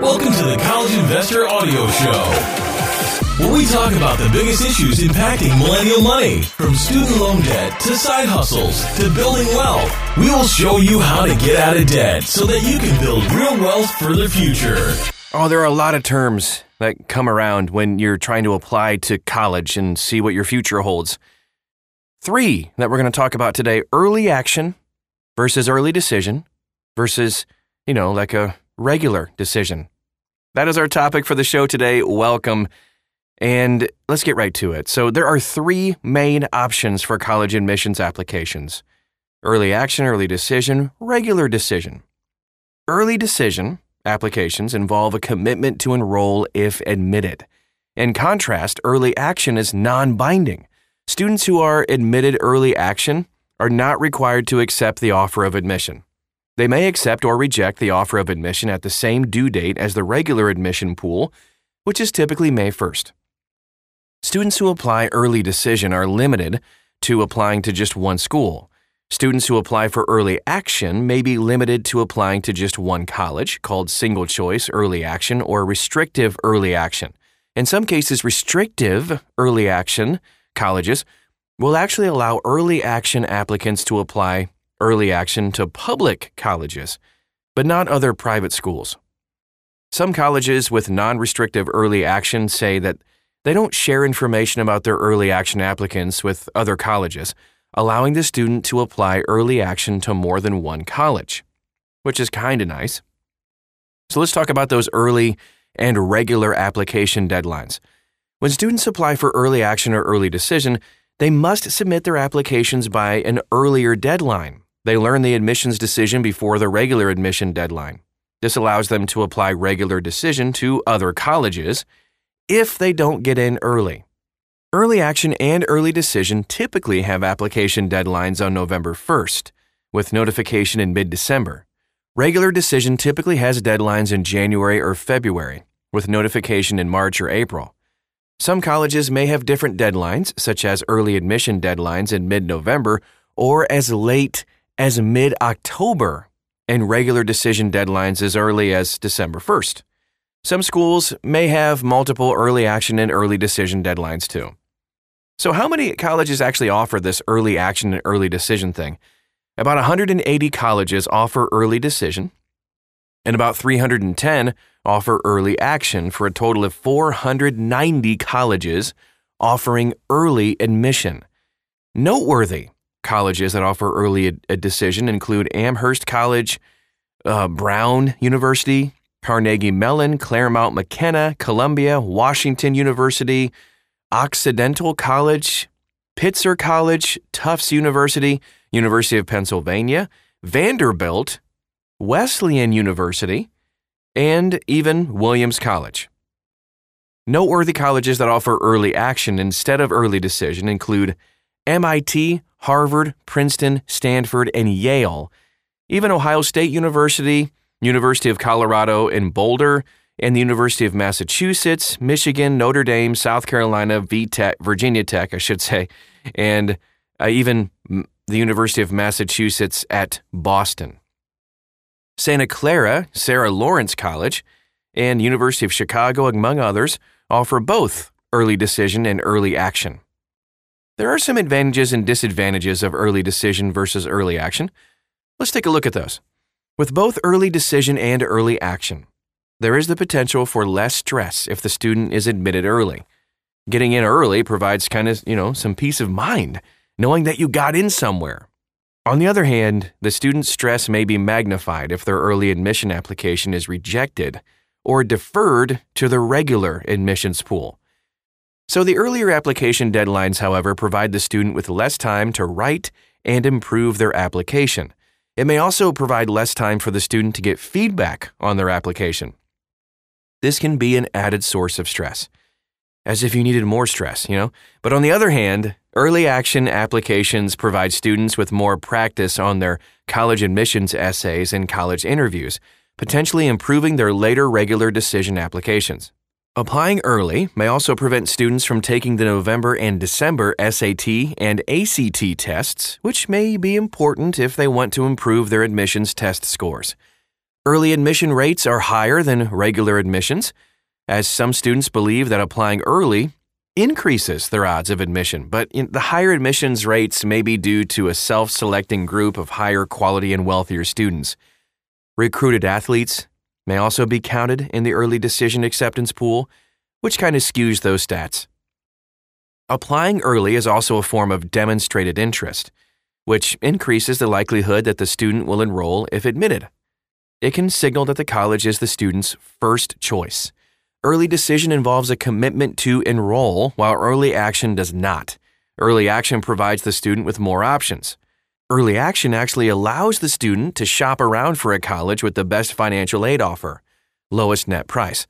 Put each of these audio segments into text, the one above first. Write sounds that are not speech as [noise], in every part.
Welcome to the College Investor Audio Show where we talk about the biggest issues impacting millennial money, from student loan debt to side hustles to building wealth. We will show you how to get out of debt so that you can build real wealth for the future. Oh, there are a lot of terms that come around when you're trying to apply to college and see what your future holds. Three that we're going to talk about today early action versus early decision versus, you know, like a regular decision. That is our topic for the show today. Welcome. And let's get right to it. So, there are three main options for college admissions applications early action, early decision, regular decision. Early decision applications involve a commitment to enroll if admitted. In contrast, early action is non binding. Students who are admitted early action are not required to accept the offer of admission. They may accept or reject the offer of admission at the same due date as the regular admission pool, which is typically May 1st. Students who apply early decision are limited to applying to just one school. Students who apply for early action may be limited to applying to just one college, called single choice early action or restrictive early action. In some cases, restrictive early action colleges will actually allow early action applicants to apply early action to public colleges, but not other private schools. Some colleges with non restrictive early action say that they don't share information about their early action applicants with other colleges, allowing the student to apply early action to more than one college, which is kind of nice. So let's talk about those early and regular application deadlines. When students apply for early action or early decision, they must submit their applications by an earlier deadline. They learn the admissions decision before the regular admission deadline. This allows them to apply regular decision to other colleges if they don't get in early. Early action and early decision typically have application deadlines on November 1st, with notification in mid December. Regular decision typically has deadlines in January or February, with notification in March or April. Some colleges may have different deadlines, such as early admission deadlines in mid November or as late as mid October, and regular decision deadlines as early as December 1st. Some schools may have multiple early action and early decision deadlines too. So, how many colleges actually offer this early action and early decision thing? About 180 colleges offer early decision, and about 310 offer early action for a total of 490 colleges offering early admission. Noteworthy colleges that offer early decision include Amherst College, uh, Brown University, Carnegie Mellon, Claremont McKenna, Columbia, Washington University, Occidental College, Pitzer College, Tufts University, University of Pennsylvania, Vanderbilt, Wesleyan University, and even Williams College. Noteworthy colleges that offer early action instead of early decision include MIT, Harvard, Princeton, Stanford, and Yale, even Ohio State University, University of Colorado in Boulder, and the University of Massachusetts, Michigan, Notre Dame, South Carolina, VTech, Virginia Tech, I should say, and uh, even the University of Massachusetts at Boston. Santa Clara, Sarah Lawrence College, and University of Chicago, among others, offer both early decision and early action. There are some advantages and disadvantages of early decision versus early action. Let's take a look at those. With both early decision and early action, there is the potential for less stress if the student is admitted early. Getting in early provides kind of, you know, some peace of mind, knowing that you got in somewhere. On the other hand, the student's stress may be magnified if their early admission application is rejected or deferred to the regular admissions pool. So the earlier application deadlines, however, provide the student with less time to write and improve their application. It may also provide less time for the student to get feedback on their application. This can be an added source of stress, as if you needed more stress, you know? But on the other hand, early action applications provide students with more practice on their college admissions essays and college interviews, potentially improving their later regular decision applications. Applying early may also prevent students from taking the November and December SAT and ACT tests, which may be important if they want to improve their admissions test scores. Early admission rates are higher than regular admissions, as some students believe that applying early increases their odds of admission, but the higher admissions rates may be due to a self selecting group of higher quality and wealthier students. Recruited athletes may also be counted in the early decision acceptance pool, which kind of skews those stats. Applying early is also a form of demonstrated interest, which increases the likelihood that the student will enroll if admitted. It can signal that the college is the student's first choice. Early decision involves a commitment to enroll, while early action does not. Early action provides the student with more options. Early action actually allows the student to shop around for a college with the best financial aid offer, lowest net price.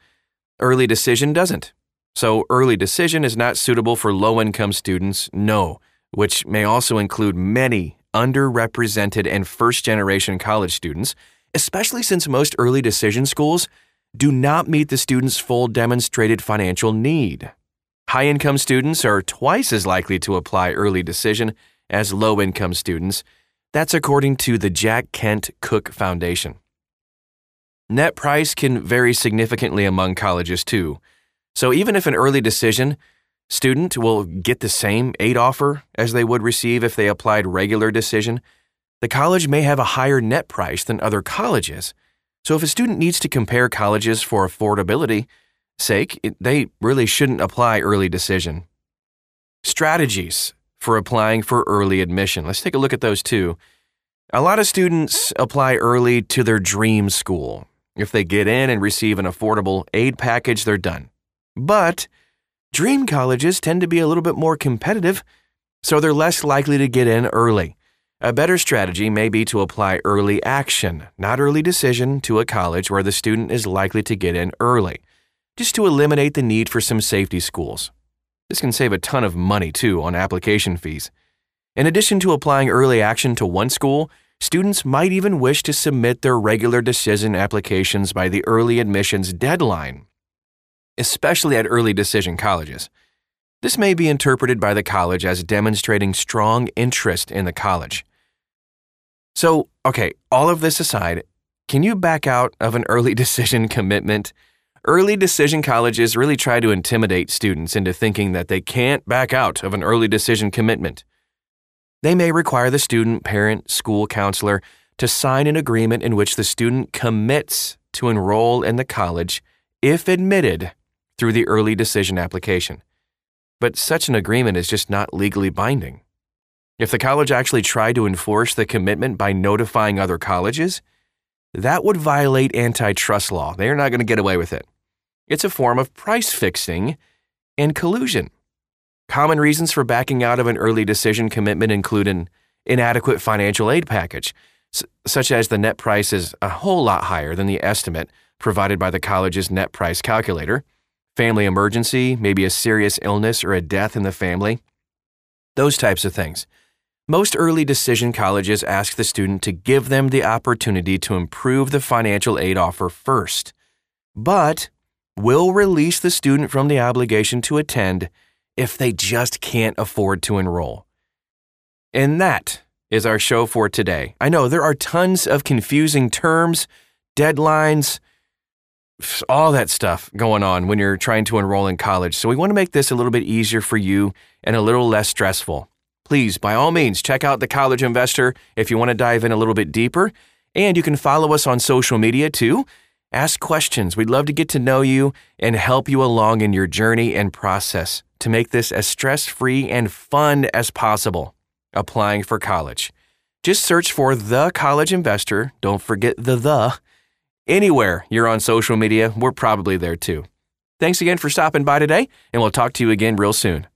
Early decision doesn't. So, early decision is not suitable for low income students, no, which may also include many underrepresented and first generation college students, especially since most early decision schools do not meet the student's full demonstrated financial need. High income students are twice as likely to apply early decision as low income students. That's according to the Jack Kent Cooke Foundation. Net price can vary significantly among colleges, too. So even if an early decision student will get the same aid offer as they would receive if they applied regular decision, the college may have a higher net price than other colleges. So if a student needs to compare colleges for affordability sake, they really shouldn't apply early decision. Strategies for applying for early admission. Let's take a look at those too. A lot of students apply early to their dream school. If they get in and receive an affordable aid package, they're done. But dream colleges tend to be a little bit more competitive, so they're less likely to get in early. A better strategy may be to apply early action, not early decision, to a college where the student is likely to get in early, just to eliminate the need for some safety schools. This can save a ton of money, too, on application fees. In addition to applying early action to one school, students might even wish to submit their regular decision applications by the early admissions deadline, especially at early decision colleges. This may be interpreted by the college as demonstrating strong interest in the college. So, okay, all of this aside, can you back out of an early [laughs] decision commitment? Early decision colleges really try to intimidate students into thinking that they can't back out of an early decision commitment. They may require the student, parent, school counselor to sign an agreement in which the student commits to enroll in the college if admitted through the early decision application. But such an agreement is just not legally binding. If the college actually tried to enforce the commitment by notifying other colleges, that would violate antitrust law. They are not going to get away with it. It's a form of price fixing and collusion. Common reasons for backing out of an early decision commitment include an inadequate financial aid package, such as the net price is a whole lot higher than the estimate provided by the college's net price calculator, family emergency, maybe a serious illness or a death in the family, those types of things. Most early decision colleges ask the student to give them the opportunity to improve the financial aid offer first, but will release the student from the obligation to attend if they just can't afford to enroll. And that is our show for today. I know there are tons of confusing terms, deadlines, all that stuff going on when you're trying to enroll in college. So we want to make this a little bit easier for you and a little less stressful please, by all means, check out The College Investor if you want to dive in a little bit deeper. And you can follow us on social media too. Ask questions. We'd love to get to know you and help you along in your journey and process to make this as stress free and fun as possible. Applying for college. Just search for The College Investor. Don't forget the the. Anywhere you're on social media, we're probably there too. Thanks again for stopping by today, and we'll talk to you again real soon.